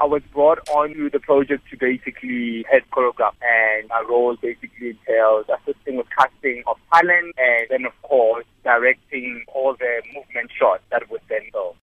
I was brought on with the project to basically head choreograph and my role basically entails assisting with casting of talent and then of course directing all the movement shots that.